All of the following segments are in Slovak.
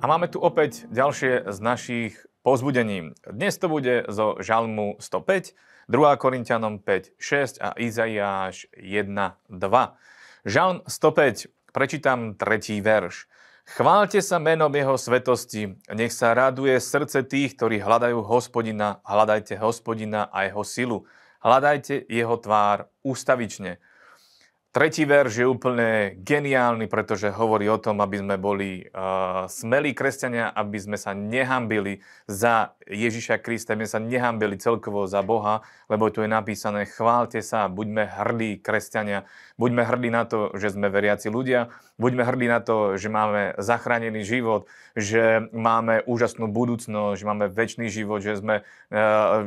A máme tu opäť ďalšie z našich pozbudení. Dnes to bude zo Žalmu 105, 2 Korintianom 5, 6 a Izaiáš 1, 2. Žalm 105, prečítam tretí verš. Chválte sa menom jeho svetosti, nech sa raduje srdce tých, ktorí hľadajú hospodina, hľadajte hospodina a jeho silu, hľadajte jeho tvár ústavične. Tretí verš je úplne geniálny, pretože hovorí o tom, aby sme boli uh, smelí kresťania, aby sme sa nehambili za Ježiša Krista, aby sme sa nehambili celkovo za Boha, lebo tu je napísané chválte sa, buďme hrdí kresťania, buďme hrdí na to, že sme veriaci ľudia, buďme hrdí na to, že máme zachránený život, že máme úžasnú budúcnosť, že máme väčší život, že, sme, uh,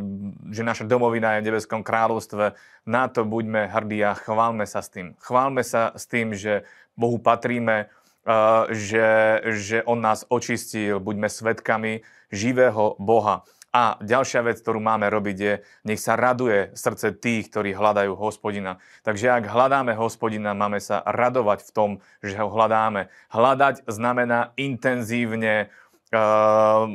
že naša domovina je v nebeskom kráľovstve. Na to buďme hrdí a chválme sa s tým. Chválme sa s tým, že Bohu patríme, že, že On nás očistil, buďme svetkami živého Boha. A ďalšia vec, ktorú máme robiť je, nech sa raduje srdce tých, ktorí hľadajú hospodina. Takže ak hľadáme hospodina, máme sa radovať v tom, že ho hľadáme. Hľadať znamená intenzívne uh,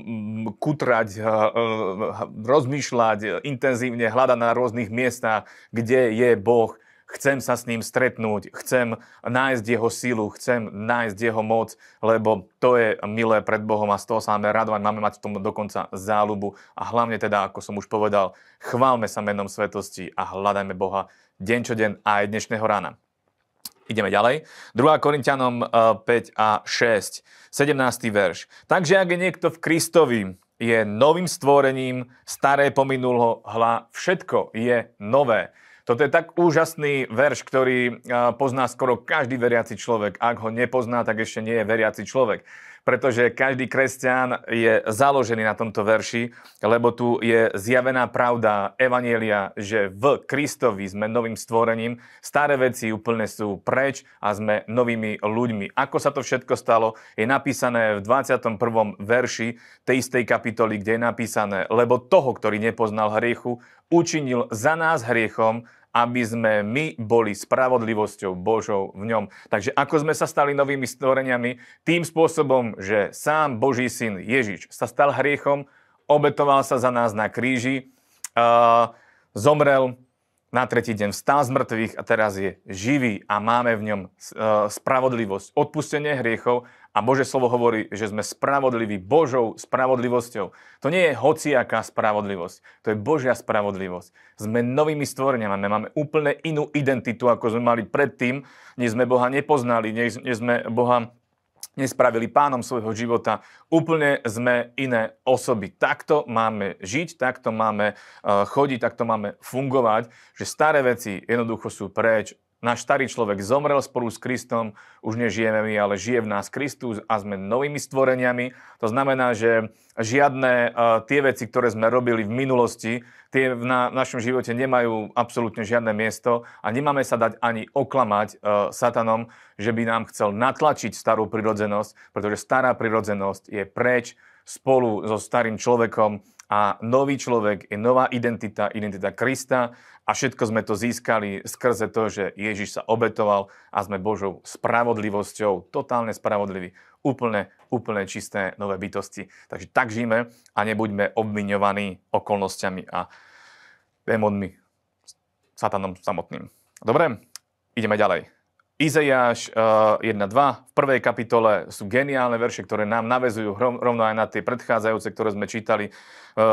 kutrať, uh, rozmýšľať, intenzívne hľadať na rôznych miestach, kde je Boh, chcem sa s ním stretnúť, chcem nájsť jeho sílu, chcem nájsť jeho moc, lebo to je milé pred Bohom a z toho sa máme radovať, máme mať v tom dokonca záľubu a hlavne teda, ako som už povedal, chválme sa menom svetosti a hľadajme Boha deň čo deň aj dnešného rána. Ideme ďalej. 2. Korintianom 5 eh, a 6, 17. verš. Takže ak je niekto v Kristovi, je novým stvorením, staré pominulo, hla, všetko je nové. Toto je tak úžasný verš, ktorý pozná skoro každý veriaci človek. Ak ho nepozná, tak ešte nie je veriaci človek. Pretože každý kresťan je založený na tomto verši, lebo tu je zjavená pravda Evanielia, že v Kristovi sme novým stvorením, staré veci úplne sú preč a sme novými ľuďmi. Ako sa to všetko stalo, je napísané v 21. verši tej istej kapitoly, kde je napísané, lebo toho, ktorý nepoznal hriechu, učinil za nás hriechom, aby sme my boli spravodlivosťou Božou v ňom. Takže ako sme sa stali novými stvoreniami? Tým spôsobom, že sám Boží syn Ježiš sa stal hriechom, obetoval sa za nás na kríži, uh, zomrel, na tretí deň vstal z mŕtvych a teraz je živý a máme v ňom spravodlivosť, odpustenie hriechov a Bože slovo hovorí, že sme spravodliví Božou spravodlivosťou. To nie je hociaká spravodlivosť, to je Božia spravodlivosť. Sme novými stvoreniami, máme úplne inú identitu, ako sme mali predtým, než sme Boha nepoznali, než sme Boha nespravili pánom svojho života. Úplne sme iné osoby. Takto máme žiť, takto máme eh, chodiť, takto máme fungovať, že staré veci jednoducho sú preč Náš starý človek zomrel spolu s Kristom, už nežijeme my, ale žije v nás Kristus a sme novými stvoreniami. To znamená, že žiadne uh, tie veci, ktoré sme robili v minulosti, tie v, na, v našom živote nemajú absolútne žiadne miesto a nemáme sa dať ani oklamať uh, satanom, že by nám chcel natlačiť starú prirodzenosť, pretože stará prirodzenosť je preč spolu so starým človekom a nový človek je nová identita, identita Krista a všetko sme to získali skrze to, že Ježiš sa obetoval a sme Božou spravodlivosťou, totálne spravodliví, úplne, úplne čisté nové bytosti. Takže tak žijeme a nebuďme obviňovaní okolnostiami a démonmi, satanom samotným. Dobre, ideme ďalej. Izaiáš 1.2 eh, v prvej kapitole sú geniálne verše, ktoré nám navezujú rovno aj na tie predchádzajúce, ktoré sme čítali eh,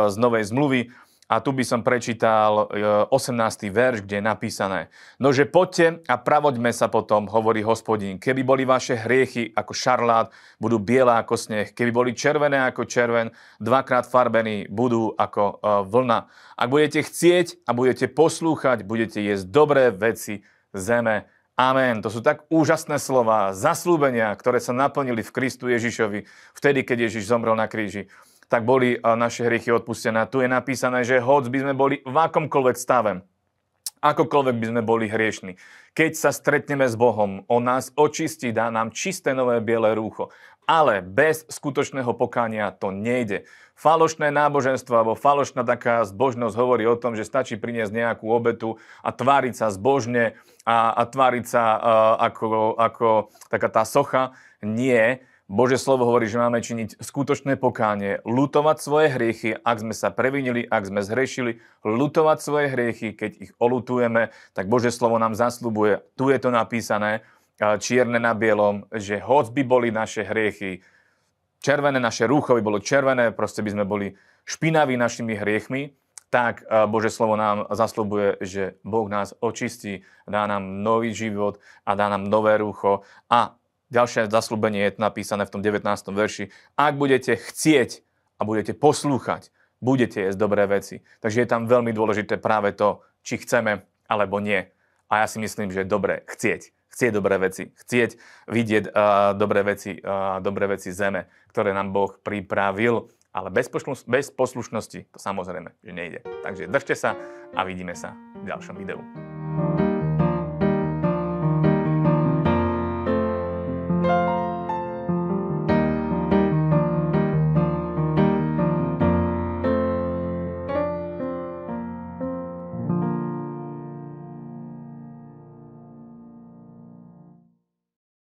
z Novej zmluvy. A tu by som prečítal 18. Eh, verš, kde je napísané Nože poďte a pravoďme sa potom, hovorí hospodín. Keby boli vaše hriechy ako šarlát, budú biele ako sneh. Keby boli červené ako červen, dvakrát farbení, budú ako vlna. Ak budete chcieť a budete poslúchať, budete jesť dobré veci zeme Amen. To sú tak úžasné slova, zaslúbenia, ktoré sa naplnili v Kristu Ježišovi, vtedy, keď Ježiš zomrel na kríži. Tak boli naše hriechy odpustené. Tu je napísané, že hoď by sme boli v akomkoľvek stave, akokoľvek by sme boli hriešni. Keď sa stretneme s Bohom, On nás očistí, dá nám čisté nové biele rúcho. Ale bez skutočného pokánia to nejde. Falošné náboženstvo alebo falošná taká zbožnosť hovorí o tom, že stačí priniesť nejakú obetu a tváriť sa zbožne a, a tváriť sa uh, ako, ako taká tá socha. Nie. Bože slovo hovorí, že máme činiť skutočné pokánie, lutovať svoje hriechy, ak sme sa previnili, ak sme zhrešili, lutovať svoje hriechy, keď ich olutujeme, tak Bože slovo nám zaslubuje, tu je to napísané, čierne na bielom, že hoď by boli naše hriechy červené, naše rúcho by bolo červené, proste by sme boli špinaví našimi hriechmi, tak Bože slovo nám zaslubuje, že Boh nás očistí, dá nám nový život a dá nám nové rúcho a Ďalšie zaslúbenie je napísané v tom 19. verši. Ak budete chcieť a budete poslúchať, budete jesť dobré veci. Takže je tam veľmi dôležité práve to, či chceme alebo nie. A ja si myslím, že je dobré chcieť. Chcieť dobré veci. Chcieť vidieť uh, dobré, veci, uh, dobré veci zeme, ktoré nám Boh pripravil. Ale bez, posluš- bez poslušnosti to samozrejme, že nejde. Takže držte sa a vidíme sa v ďalšom videu.